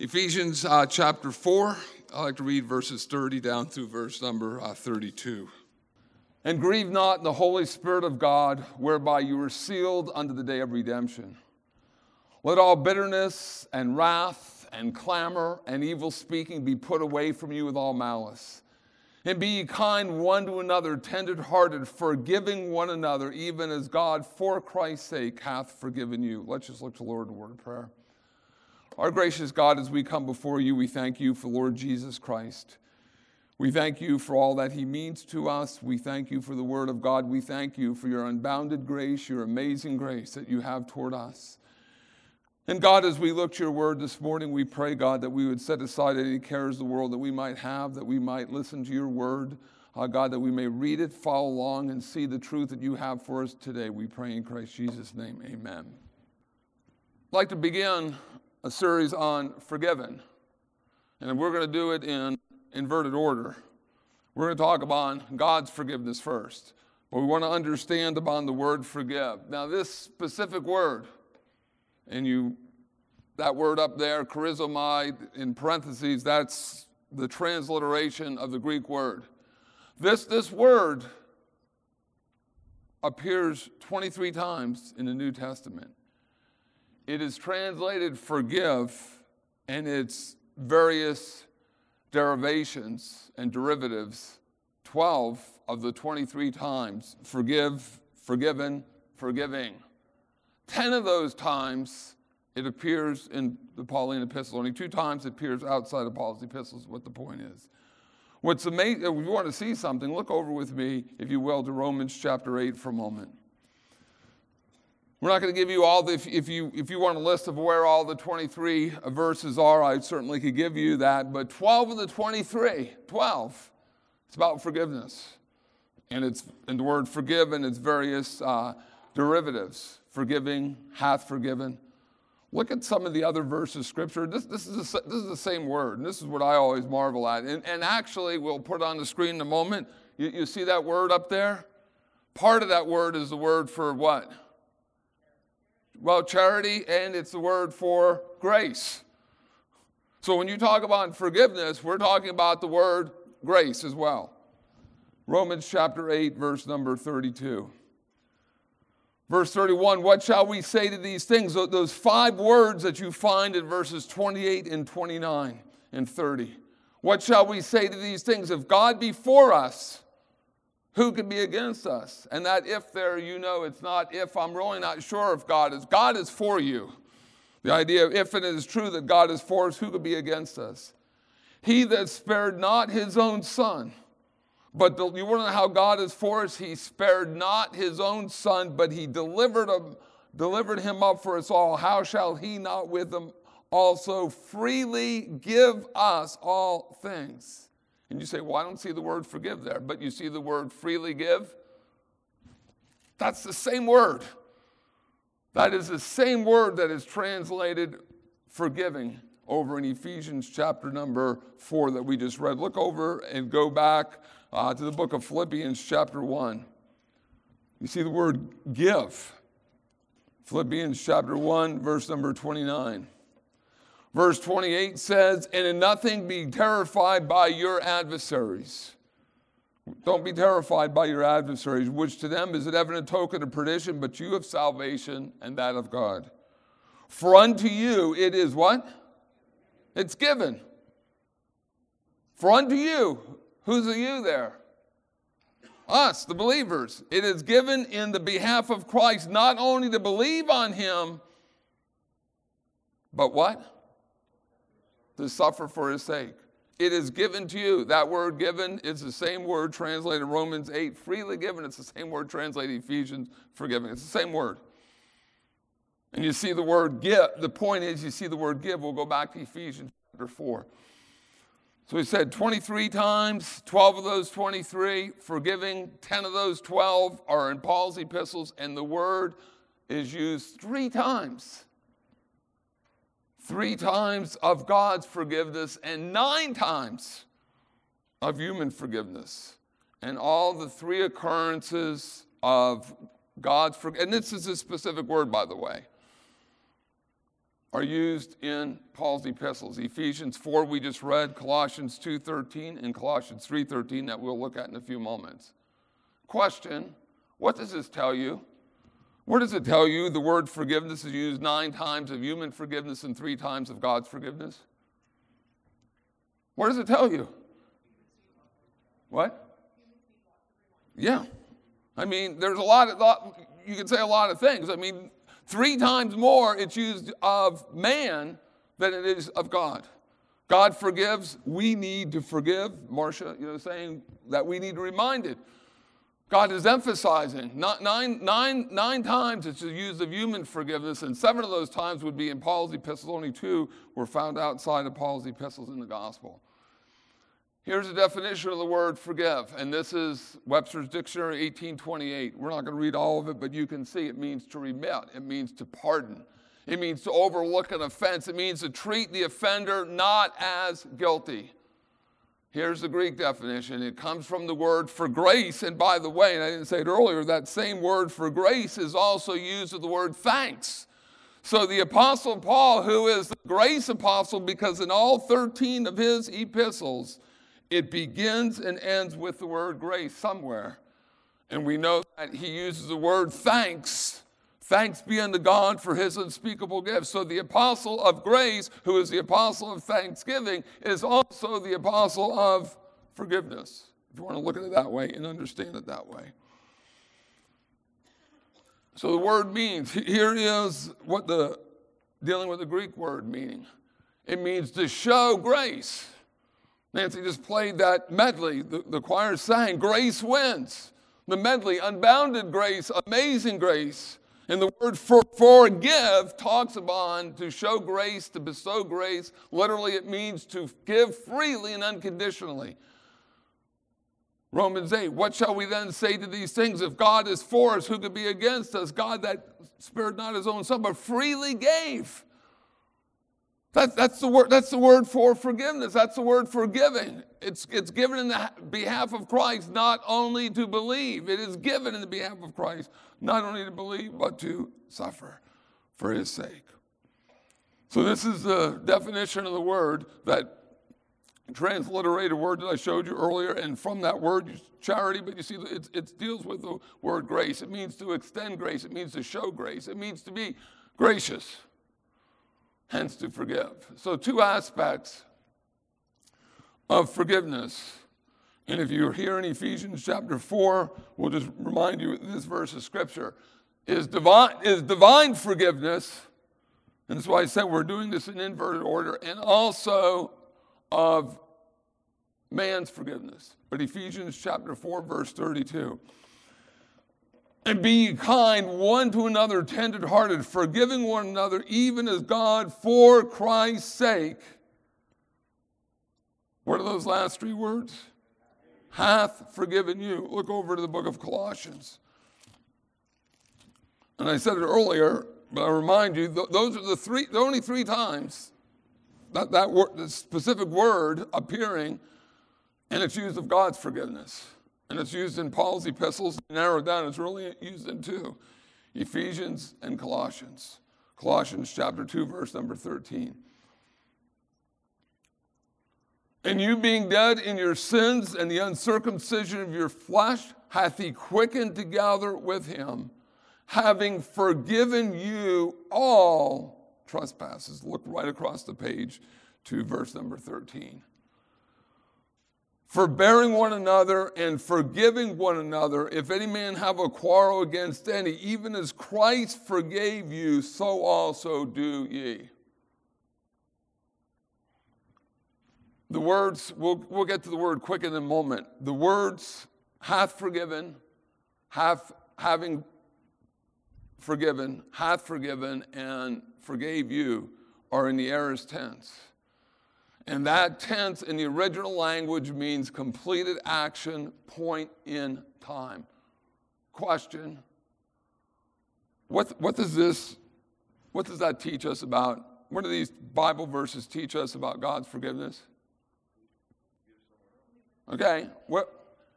Ephesians uh, chapter 4, I like to read verses 30 down through verse number uh, 32. And grieve not the Holy Spirit of God, whereby you were sealed unto the day of redemption. Let all bitterness and wrath and clamor and evil speaking be put away from you with all malice. And be ye kind one to another, tender hearted, forgiving one another, even as God for Christ's sake hath forgiven you. Let's just look to the Lord in word of prayer. Our gracious God, as we come before you, we thank you for Lord Jesus Christ. We thank you for all that he means to us. We thank you for the word of God. We thank you for your unbounded grace, your amazing grace that you have toward us. And God, as we look to your word this morning, we pray, God, that we would set aside any cares of the world that we might have, that we might listen to your word. Uh, God, that we may read it, follow along, and see the truth that you have for us today. We pray in Christ Jesus' name. Amen. I'd like to begin a series on forgiven. And we're going to do it in inverted order. We're going to talk about God's forgiveness first. But we want to understand about the word forgive. Now, this specific word, and you that word up there, charizomai, in parentheses, that's the transliteration of the Greek word. This, this word appears 23 times in the New Testament. It is translated forgive, and its various derivations and derivatives 12 of the 23 times forgive, forgiven, forgiving. 10 of those times it appears in the Pauline epistles. Only two times it appears outside of Paul's epistles, what the point is. What's amazing, if you want to see something, look over with me, if you will, to Romans chapter 8 for a moment. We're not going to give you all the, if, if, you, if you want a list of where all the 23 verses are, I certainly could give you that. But 12 of the 23, 12, it's about forgiveness. And it's, and the word forgive and its various uh, derivatives forgiving, hath forgiven. Look at some of the other verses of scripture. This, this, is, a, this is the same word, and this is what I always marvel at. And, and actually, we'll put on the screen in a moment. You, you see that word up there? Part of that word is the word for what? Well, charity, and it's the word for grace. So when you talk about forgiveness, we're talking about the word grace as well. Romans chapter 8, verse number 32. Verse 31, what shall we say to these things? Those five words that you find in verses 28 and 29 and 30. What shall we say to these things? If God be for us, who could be against us? And that if there, you know, it's not if. I'm really not sure if God is. God is for you. The idea of if it is true that God is for us, who could be against us? He that spared not his own son. But the, you want to know how God is for us? He spared not his own son, but he delivered him, delivered him up for us all. How shall he not with him also freely give us all things? And you say, well, I don't see the word forgive there, but you see the word freely give? That's the same word. That is the same word that is translated forgiving over in Ephesians chapter number four that we just read. Look over and go back uh, to the book of Philippians chapter one. You see the word give. Philippians chapter 1, verse number 29. Verse 28 says, And in nothing be terrified by your adversaries. Don't be terrified by your adversaries, which to them is an evident token of perdition, but you of salvation and that of God. For unto you it is what? It's given. For unto you, who's the you there? Us, the believers. It is given in the behalf of Christ, not only to believe on him, but what? To suffer for his sake. It is given to you. That word given is the same word translated Romans 8, freely given. It's the same word translated Ephesians, forgiven. It's the same word. And you see the word give. The point is, you see the word give. We'll go back to Ephesians chapter 4. So he said 23 times, 12 of those 23, forgiving, 10 of those 12 are in Paul's epistles, and the word is used three times three times of God's forgiveness and nine times of human forgiveness. And all the three occurrences of God's forgiveness, and this is a specific word, by the way. are used in Paul's epistles. Ephesians 4 we just read, Colossians 2:13 and Colossians 3:13 that we'll look at in a few moments. Question, what does this tell you? Where does it tell you the word forgiveness is used 9 times of human forgiveness and 3 times of God's forgiveness? Where does it tell you? What? Yeah. I mean, there's a lot of, lot, you can say a lot of things. I mean, three times more it's used of man than it is of God. God forgives, we need to forgive. Marcia, you know, saying that we need to remind it. God is emphasizing nine, nine, nine times it's used of human forgiveness, and seven of those times would be in Paul's epistles. Only two were found outside of Paul's epistles in the gospel. Here's a definition of the word forgive, and this is Webster's Dictionary 1828. We're not going to read all of it, but you can see it means to remit, it means to pardon, it means to overlook an offense, it means to treat the offender not as guilty. Here's the Greek definition. It comes from the word for grace. And by the way, and I didn't say it earlier, that same word for grace is also used with the word thanks. So the Apostle Paul, who is the grace apostle, because in all 13 of his epistles, it begins and ends with the word grace somewhere. And we know that he uses the word thanks. Thanks be unto God for his unspeakable gift. So the apostle of grace, who is the apostle of thanksgiving, is also the apostle of forgiveness. If you want to look at it that way and understand it that way. So the word means, here is what the dealing with the Greek word meaning. It means to show grace. Nancy just played that medley. The, the choir sang, Grace Wins. The medley, Unbounded Grace, Amazing Grace. And the word for, forgive talks about to show grace, to bestow grace. Literally, it means to give freely and unconditionally. Romans 8, what shall we then say to these things? If God is for us, who could be against us? God that spared not his own son, but freely gave. That, that's, the word, that's the word for forgiveness. That's the word for giving. It's, it's given in the behalf of Christ, not only to believe. It is given in the behalf of Christ, not only to believe, but to suffer for his sake. So, this is the definition of the word that transliterated word that I showed you earlier. And from that word, charity, but you see, it, it deals with the word grace. It means to extend grace, it means to show grace, it means to be gracious hence to forgive. So, two aspects of forgiveness. And if you're here in Ephesians chapter 4, we'll just remind you this verse of scripture is divine, is divine forgiveness. And that's why I said we're doing this in inverted order, and also of man's forgiveness. But Ephesians chapter 4, verse 32. And be kind one to another, tenderhearted, forgiving one another, even as God, for Christ's sake. What are those last three words? Hath forgiven you. Look over to the book of Colossians. And I said it earlier, but I remind you, those are the three, the only three times that, that word, specific word appearing, and it's used of God's forgiveness. And it's used in Paul's epistles, narrowed down, it's really used in two Ephesians and Colossians. Colossians chapter 2, verse number 13. And you being dead in your sins and the uncircumcision of your flesh, hath he quickened together with him, having forgiven you all trespasses. Look right across the page to verse number 13 forbearing one another and forgiving one another, if any man have a quarrel against any, even as Christ forgave you, so also do ye. The words, we'll, we'll get to the word quick in a moment. The words hath forgiven, hath, having forgiven, hath forgiven, and forgave you are in the aorist tense. And that tense in the original language means completed action, point in time. Question what, what does this, what does that teach us about? What do these Bible verses teach us about God's forgiveness? Okay,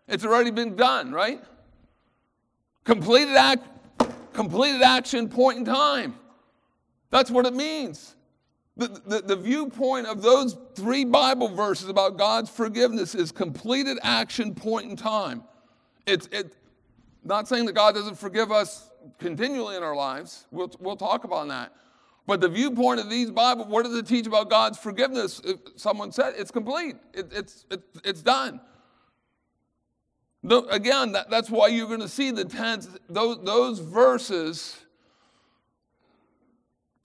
it's already been done, right? Completed act, completed action, point in time. That's what it means. The, the, the, viewpoint of those three Bible verses about God's forgiveness is completed action point in time. It's it, not saying that God doesn't forgive us continually in our lives. We'll, we'll talk about that. But the viewpoint of these Bible, what does it teach about God's forgiveness? If someone said it's complete, it, it's, it, it's done. No, again, that, that's why you're going to see the tense, those, those verses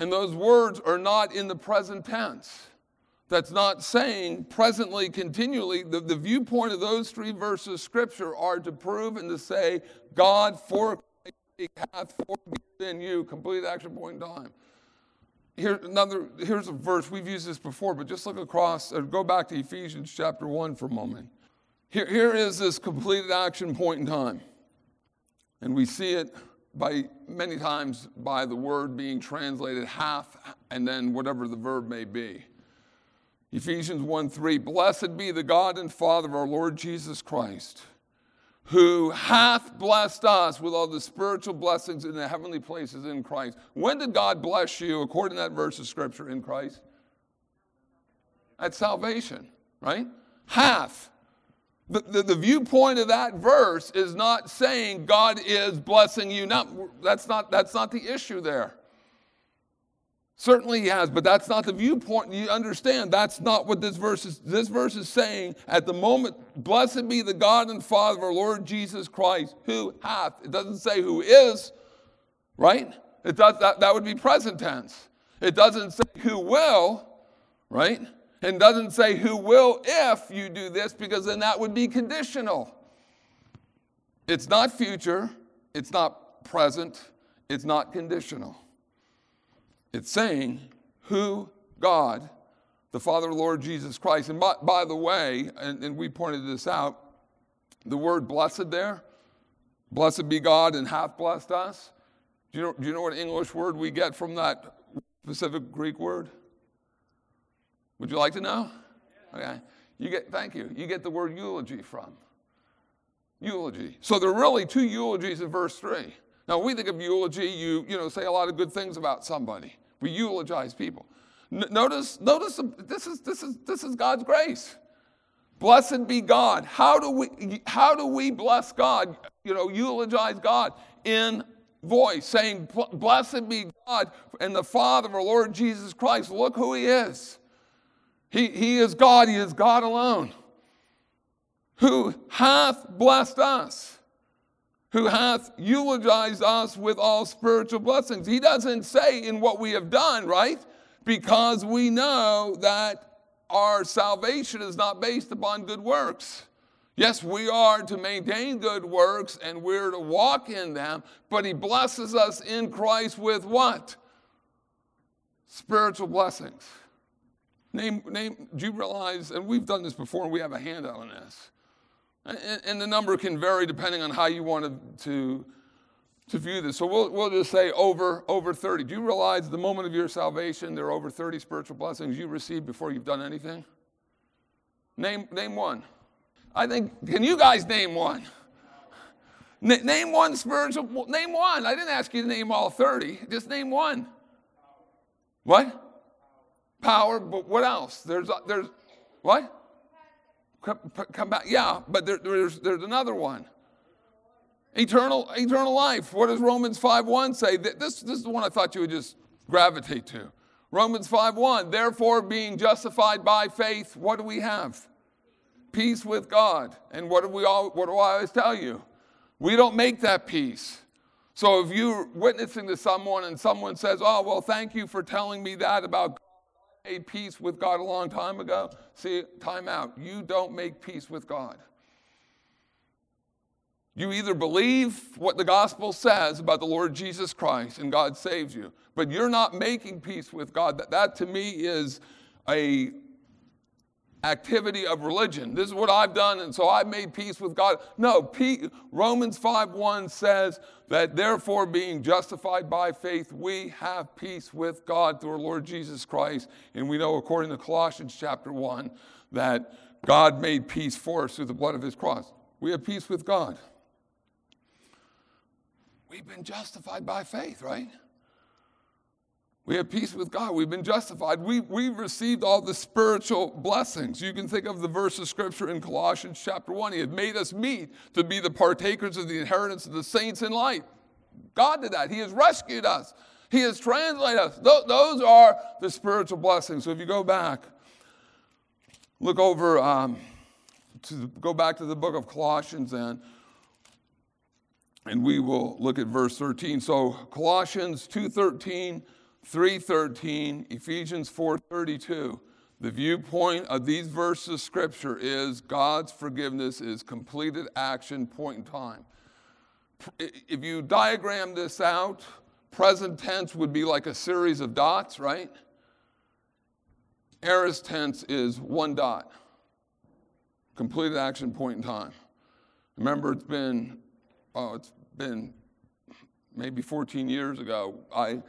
and those words are not in the present tense. That's not saying presently, continually. The, the viewpoint of those three verses of Scripture are to prove and to say, God for hath forgiven you. Complete action point in time. Here, another, here's a verse. We've used this before, but just look across or go back to Ephesians chapter 1 for a moment. Here, here is this completed action point in time. And we see it by many times by the word being translated half and then whatever the verb may be. Ephesians 1 3, blessed be the God and Father of our Lord Jesus Christ, who hath blessed us with all the spiritual blessings in the heavenly places in Christ. When did God bless you, according to that verse of scripture, in Christ? At salvation, right? Hath. The, the, the, viewpoint of that verse is not saying God is blessing you. Not, that's, not, that's not the issue there. Certainly he has, but that's not the viewpoint. You understand, that's not what this verse is. This verse is saying at the moment, blessed be the God and Father of our Lord Jesus Christ, who hath. It doesn't say who is, right? It does that, that would be present tense. It doesn't say who will, right? And doesn't say who will if you do this, because then that would be conditional. It's not future, it's not present, it's not conditional. It's saying who God, the Father, Lord Jesus Christ. And by, by the way, and, and we pointed this out, the word blessed there, blessed be God and hath blessed us. Do you know, do you know what English word we get from that specific Greek word? Would you like to know? Okay. You get, thank you. You get the word eulogy from. Eulogy. So there are really two eulogies in verse 3. Now, we think of eulogy, you, you know, say a lot of good things about somebody. We eulogize people. N- notice, notice this is, this, is, this is God's grace. Blessed be God. How do we, how do we bless God? You know, eulogize God in voice, saying, Blessed be God and the Father of our Lord Jesus Christ. Look who He is. He, he is God, He is God alone, who hath blessed us, who hath eulogized us with all spiritual blessings. He doesn't say in what we have done, right? Because we know that our salvation is not based upon good works. Yes, we are to maintain good works and we're to walk in them, but He blesses us in Christ with what? Spiritual blessings. Name, name, do you realize, and we've done this before, and we have a handout on this. And, and the number can vary depending on how you want to, to view this. So we'll, we'll just say over, over 30. Do you realize the moment of your salvation, there are over 30 spiritual blessings you received before you've done anything? Name, name one. I think, can you guys name one? N- name one spiritual, name one. I didn't ask you to name all 30, just name one. What? Power, but what else? There's, uh, there's what? Come back. Yeah, but there, there's, there's another one. Eternal, eternal life. What does Romans 5.1 say? This, this is the one I thought you would just gravitate to. Romans 5.1, therefore being justified by faith, what do we have? Peace with God. And what do we all, what do I always tell you? We don't make that peace. So if you're witnessing to someone and someone says, oh, well, thank you for telling me that about made peace with God a long time ago. See, time out. You don't make peace with God. You either believe what the gospel says about the Lord Jesus Christ and God saves you, but you're not making peace with God. That, that to me is a activity of religion. This is what I've done, and so I've made peace with God. No, Romans 5 1 says that therefore, being justified by faith, we have peace with God through our Lord Jesus Christ. And we know, according to Colossians chapter 1, that God made peace for us through the blood of his cross. We have peace with God. We've been justified by faith, right? We have peace with God. We've been justified. We, we've received all the spiritual blessings. You can think of the verse of scripture in Colossians chapter 1. He had made us meet to be the partakers of the inheritance of the saints in light. God did that. He has rescued us, He has translated us. Th- those are the spiritual blessings. So if you go back, look over, um, to go back to the book of Colossians and and we will look at verse 13. So Colossians 2:13 3:13, Ephesians 4:32. The viewpoint of these verses of scripture is God's forgiveness is completed action point in time. If you diagram this out, present tense would be like a series of dots, right? Aorist tense is one dot. Completed action point in time. Remember, it's been, oh, it's been maybe 14 years ago. I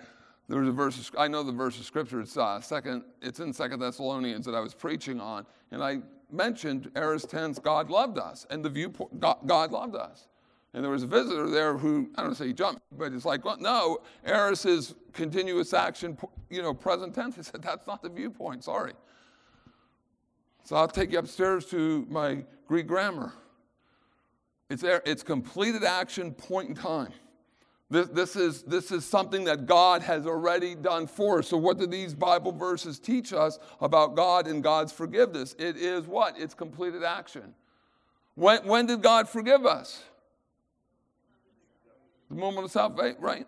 there was a verse. I know the verse of scripture. It's uh, second. It's in Second Thessalonians that I was preaching on, and I mentioned aorist tense. God loved us, and the viewpoint. God, God loved us. And there was a visitor there who I don't say he jumped, but it's like, well, no, aorist is continuous action. You know, present tense. He said that's not the viewpoint. Sorry. So I'll take you upstairs to my Greek grammar. It's there. It's completed action, point in time. This, this, is, this is something that God has already done for us. So, what do these Bible verses teach us about God and God's forgiveness? It is what? It's completed action. When, when did God forgive us? The moment of salvation, right?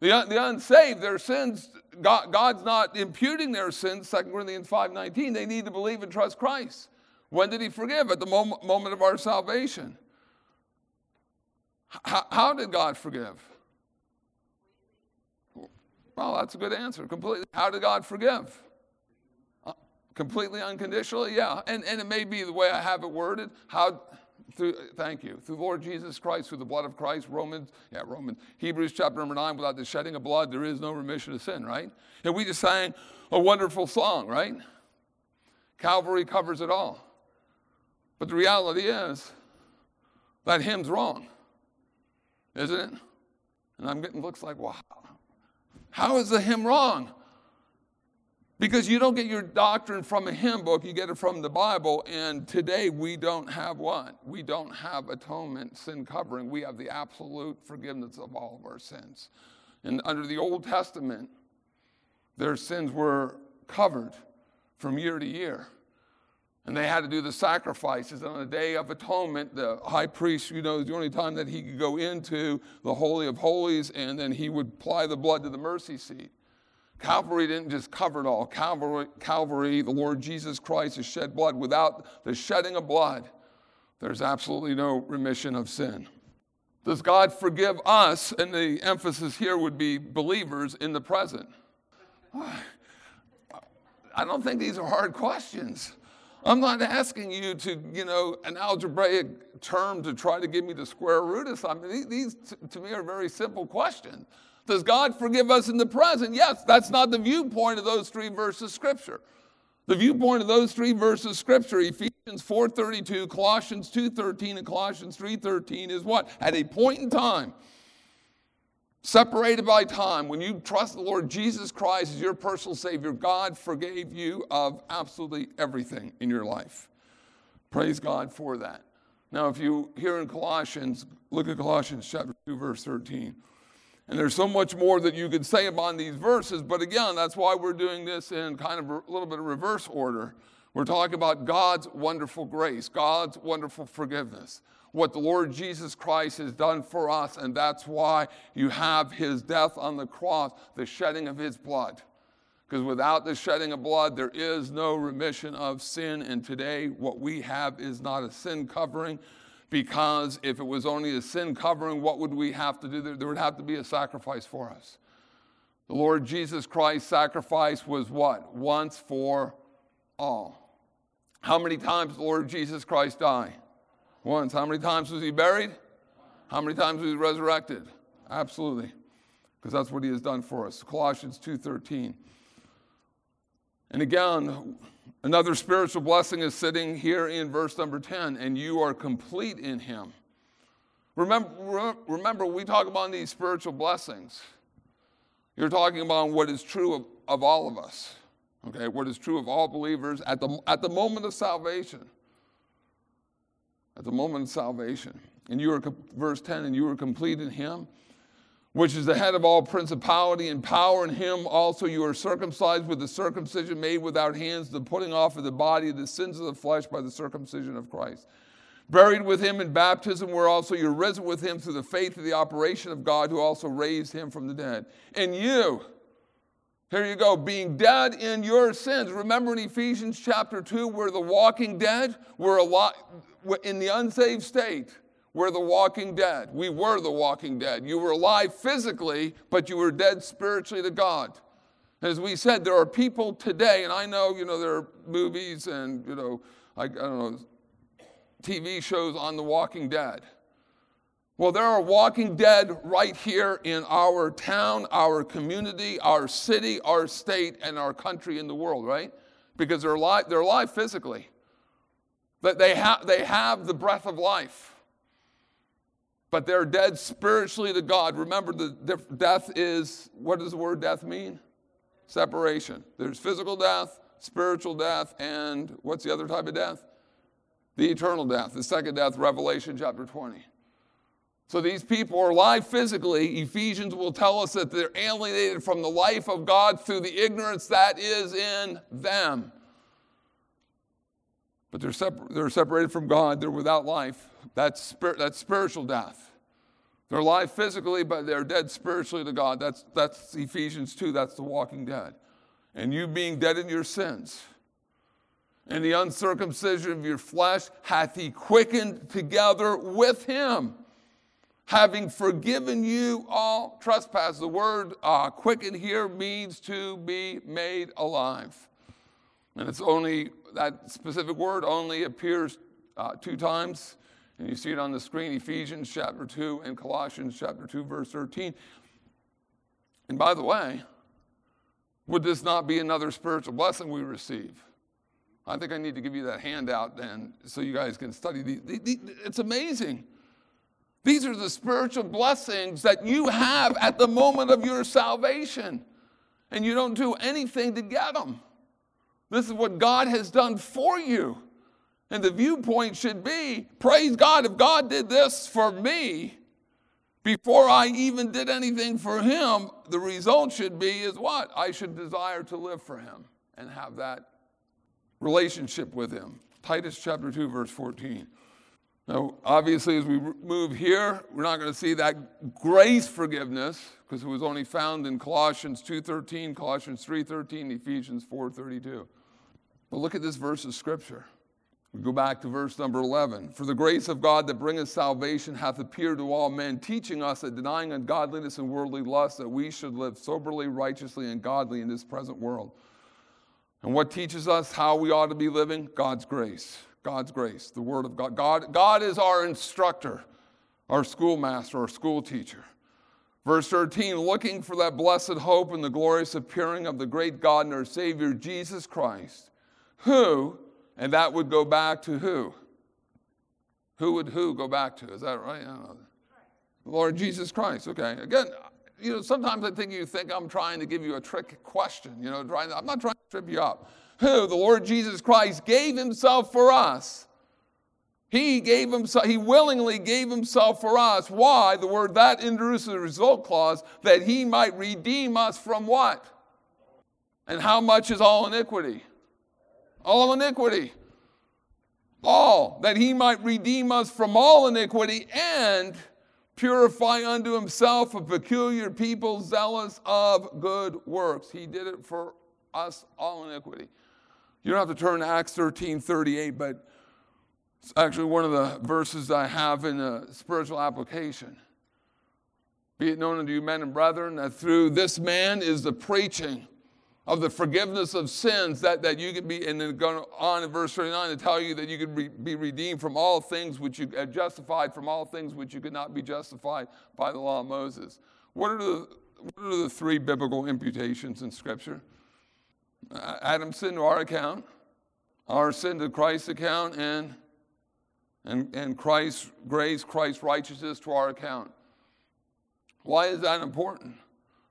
The, the unsaved, their sins, God, God's not imputing their sins, 2 Corinthians 5.19. They need to believe and trust Christ. When did he forgive? At the moment, moment of our salvation. How, how did God forgive? Well, that's a good answer. Completely. How did God forgive? Uh, completely unconditionally, yeah. And, and it may be the way I have it worded. How, through, thank you. Through Lord Jesus Christ, through the blood of Christ, Romans, yeah, Romans, Hebrews chapter number nine, without the shedding of blood, there is no remission of sin, right? And we just sang a wonderful song, right? Calvary covers it all. But the reality is that hymn's wrong isn't it? And I'm getting looks like, wow, how is the hymn wrong? Because you don't get your doctrine from a hymn book, you get it from the Bible. And today we don't have what? We don't have atonement, sin covering. We have the absolute forgiveness of all of our sins. And under the Old Testament, their sins were covered from year to year and they had to do the sacrifices. And on the Day of Atonement, the high priest, you know, the only time that he could go into the Holy of Holies, and then he would apply the blood to the mercy seat. Calvary didn't just cover it all. Calvary, Calvary, the Lord Jesus Christ has shed blood. Without the shedding of blood, there's absolutely no remission of sin. Does God forgive us? And the emphasis here would be believers in the present. I don't think these are hard questions. I'm not asking you to, you know, an algebraic term to try to give me the square root of something. These, to me, are very simple questions. Does God forgive us in the present? Yes, that's not the viewpoint of those three verses of Scripture. The viewpoint of those three verses of Scripture, Ephesians 4.32, Colossians 2.13, and Colossians 3.13, is what? At a point in time, separated by time, when you trust the Lord Jesus Christ as your personal Savior, God forgave you of absolutely everything in your life. Praise God for that. Now, if you hear in Colossians, look at Colossians chapter 2, verse 13. And there's so much more that you could say about these verses, but again, that's why we're doing this in kind of a little bit of reverse order. We're talking about God's wonderful grace, God's wonderful forgiveness what the Lord Jesus Christ has done for us, and that's why you have his death on the cross, the shedding of his blood. Because without the shedding of blood, there is no remission of sin. And today, what we have is not a sin covering, because if it was only a sin covering, what would we have to do? There would have to be a sacrifice for us. The Lord Jesus Christ's sacrifice was what? Once for all. How many times the Lord Jesus Christ die? Once. How many times was he buried? How many times was he resurrected? Absolutely. Because that's what he has done for us. Colossians 2:13. And again, another spiritual blessing is sitting here in verse number 10, and you are complete in him. Remember, remember we talk about these spiritual blessings. You're talking about what is true of, of all of us, okay? What is true of all believers at the, at the moment of salvation. At the moment of salvation. And you are, verse 10, and you are complete in him, which is the head of all principality and power. In him also you are circumcised with the circumcision made without hands, the putting off of the body of the sins of the flesh by the circumcision of Christ. Buried with him in baptism, where also you're risen with him through the faith of the operation of God who also raised him from the dead. And you, here you go, being dead in your sins. Remember in Ephesians chapter 2, we're the walking dead, we're alive in the unsaved state. We're the walking dead. We were the walking dead. You were alive physically, but you were dead spiritually to God. As we said, there are people today, and I know, you know, there are movies and, you know, I, I don't know, TV shows on the walking dead. Well, there are walking dead right here in our town, our community, our city, our state, and our country in the world, right? Because they're alive, they're alive physically. But they, ha- they have the breath of life but they're dead spiritually to God. Remember, the death is what does the word death mean? Separation. There's physical death, spiritual death, and what's the other type of death? The eternal death, the second death, Revelation chapter 20. So these people are alive physically. Ephesians will tell us that they're alienated from the life of God through the ignorance that is in them. But they're, separ- they're separated from God, they're without life. That's, spir- that's spiritual death. They're alive physically, but they're dead spiritually to God. That's, that's Ephesians 2. That's the walking dead. And you being dead in your sins, and the uncircumcision of your flesh hath he quickened together with him, having forgiven you all trespasses. The word uh, quicken here means to be made alive. And it's only, that specific word only appears uh, two times and you see it on the screen Ephesians chapter 2 and Colossians chapter 2, verse 13. And by the way, would this not be another spiritual blessing we receive? I think I need to give you that handout then so you guys can study these. It's amazing. These are the spiritual blessings that you have at the moment of your salvation, and you don't do anything to get them. This is what God has done for you. And the viewpoint should be praise God, if God did this for me before I even did anything for Him, the result should be is what? I should desire to live for Him and have that relationship with Him. Titus chapter 2, verse 14. Now, obviously, as we move here, we're not going to see that grace forgiveness because it was only found in Colossians 2:13, Colossians 3:13, Ephesians 4:32. But look at this verse of scripture. We go back to verse number 11. For the grace of God that bringeth salvation hath appeared to all men, teaching us that denying ungodliness and worldly lust, that we should live soberly, righteously, and godly in this present world. And what teaches us how we ought to be living? God's grace. God's grace, the Word of God. God, God is our instructor, our schoolmaster, our school teacher. Verse 13, looking for that blessed hope and the glorious appearing of the great God and our Savior, Jesus Christ, who, and that would go back to who? Who would who go back to? Is that right? Lord Jesus Christ. Okay. Again, you know, sometimes I think you think I'm trying to give you a trick question. You know, trying I'm not trying to trip you up. Who? The Lord Jesus Christ gave himself for us. He gave himself, he willingly gave himself for us. Why? The word that introduces a result clause that he might redeem us from what? And how much is all iniquity? all iniquity. All, that he might redeem us from all iniquity and purify unto himself a peculiar people zealous of good works. He did it for us, all iniquity. You don't have to turn to Acts 13 38, but it's actually one of the verses I have in a spiritual application. Be it known unto you, men and brethren, that through this man is the preaching of the forgiveness of sins that, that you can be, and then going on in verse 39 to tell you that you could be, be redeemed from all things which you uh, justified from all things which you could not be justified by the law of Moses. What are the, what are the three biblical imputations in Scripture? Uh, Adam's sin to our account, our sin to Christ's account, and, and, and Christ's grace, Christ's righteousness to our account. Why is that important?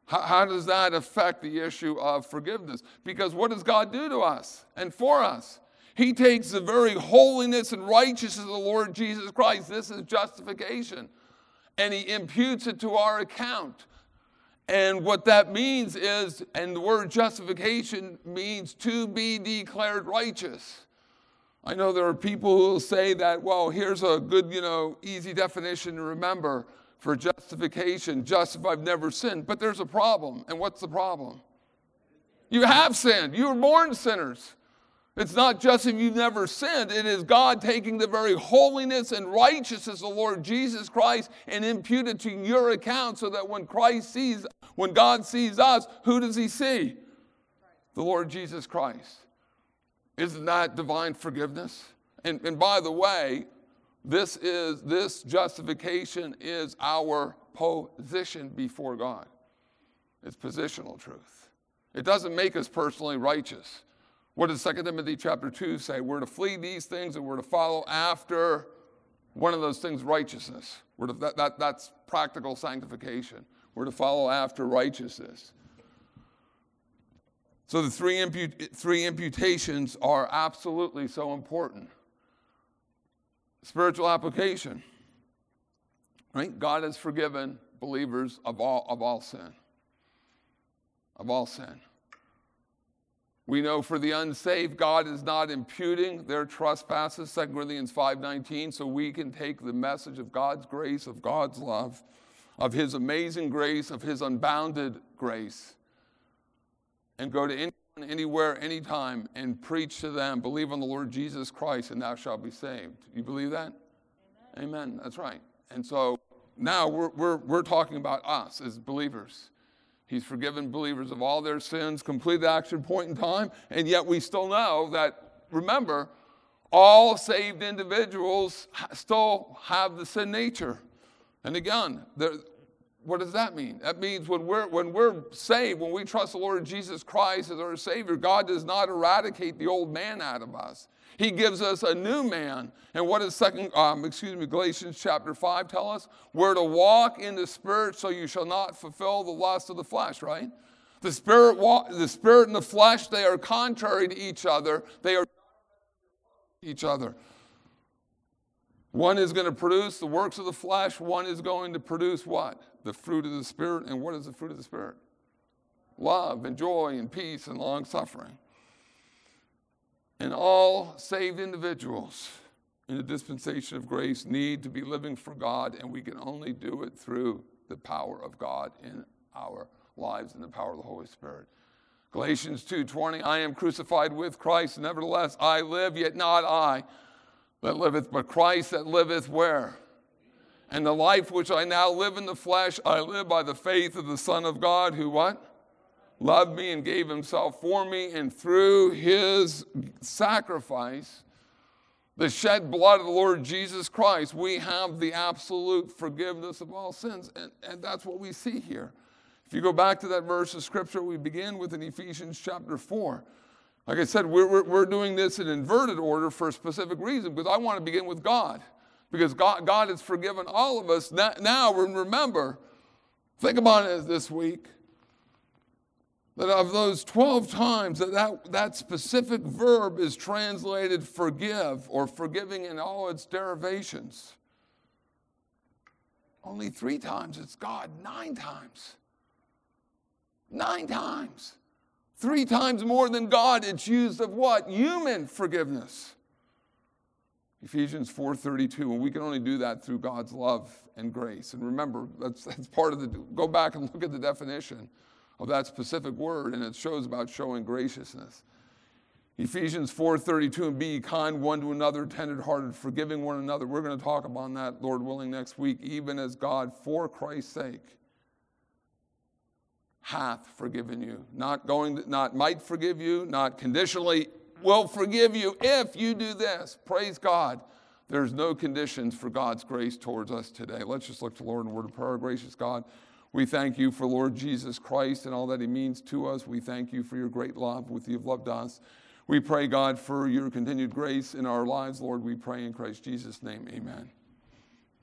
How, how, does that affect the issue of forgiveness? Because what does God do to us and for us? He takes the very holiness and righteousness of the Lord Jesus Christ. This is justification. And He imputes it to our account. And what that means is, and the word justification means to be declared righteous. I know there are people who will say that, well, here's a good, you know, easy definition to remember for justification. Just if I've never sinned. But there's a problem. And what's the problem? You have sinned. You were born sinners. It's not just if you've never sinned, it is God taking the very holiness and righteousness of the Lord Jesus Christ and impute it to your account so that when Christ sees, when God sees us, who does he see? The Lord Jesus Christ. Isn't that divine forgiveness? And, and by the way, this is this justification is our position before God. It's positional truth. It doesn't make us personally righteous. What does 2 Timothy chapter 2 say? We're to flee these things and we're to follow after one of those things, righteousness. To, that, that, that's practical sanctification. We're to follow after righteousness. So the three, imput- three imputations are absolutely so important. Spiritual application. Right? God has forgiven believers of all, of all sin. Of all sin. We know for the unsaved, God is not imputing their trespasses, 2 Corinthians 5.19, so we can take the message of God's grace, of God's love, of his amazing grace, of his unbounded grace, and go to anyone, anywhere, anytime, and preach to them, believe on the Lord Jesus Christ, and thou shalt be saved. You believe that? Amen. Amen. That's right. And so now we're, we're, we're talking about us as believers. He's forgiven believers of all their sins, completed the action point in time, and yet we still know that, remember, all saved individuals still have the sin nature. And again, what does that mean? That means when we're, when we're saved, when we trust the Lord Jesus Christ as our Savior, God does not eradicate the old man out of us. He gives us a new man. And what does second, um, excuse me, Galatians chapter 5 tell us? We're to walk in the Spirit so you shall not fulfill the lust of the flesh, right? The Spirit, walk, the Spirit and the flesh, they are contrary to each other. They are each other. One is going to produce the works of the flesh. One is going to produce what? The fruit of the Spirit. And what is the fruit of the Spirit? Love and joy and peace and long suffering. And all saved individuals in the dispensation of grace need to be living for God, and we can only do it through the power of God in our lives and the power of the Holy Spirit. Galatians 2:20 I am crucified with Christ nevertheless I live yet not I that liveth but Christ that liveth where and the life which I now live in the flesh I live by the faith of the son of God who what loved me and gave himself for me, and through his sacrifice, the shed blood of the Lord Jesus Christ, we have the absolute forgiveness of all sins. And, and that's what we see here. If you go back to that verse of scripture we begin with in Ephesians chapter 4, like I said, we're, we're, we're doing this in inverted order for a specific reason because I want to begin with God. Because God, God has forgiven all of us. Now, now remember, think about it this week that of those 12 times that, that that specific verb is translated forgive or forgiving in all its derivations, only three times it's God, nine times. Nine times. Three times more than God, it's used of what? Human forgiveness. Ephesians 4:32, and we can only do that through God's love and grace. And remember, that's, that's part of the, go back and look at the definition of that specific word, and it shows about showing graciousness. Ephesians 4:32 and be kind one to another, tenderhearted, forgiving one another. We're going to talk about that, Lord willing, next week, even as God, for Christ's sake, hath forgiven you. Not going to, not might forgive you, not conditionally will forgive you if you do this. Praise God. There's no conditions for God's grace towards us today. Let's just look to Lord in word of prayer. Gracious God. We thank you for Lord Jesus Christ and all that he means to us. We thank you for your great love with you've loved us. We pray, God, for your continued grace in our lives. Lord, we pray in Christ Jesus' name. Amen.